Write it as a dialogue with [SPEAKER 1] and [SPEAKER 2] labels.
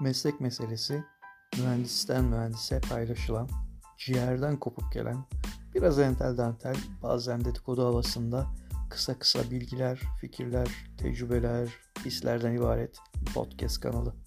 [SPEAKER 1] meslek meselesi mühendisten mühendise paylaşılan, ciğerden kopup gelen, biraz entel dantel, bazen dedikodu havasında kısa kısa bilgiler, fikirler, tecrübeler, hislerden ibaret podcast kanalı.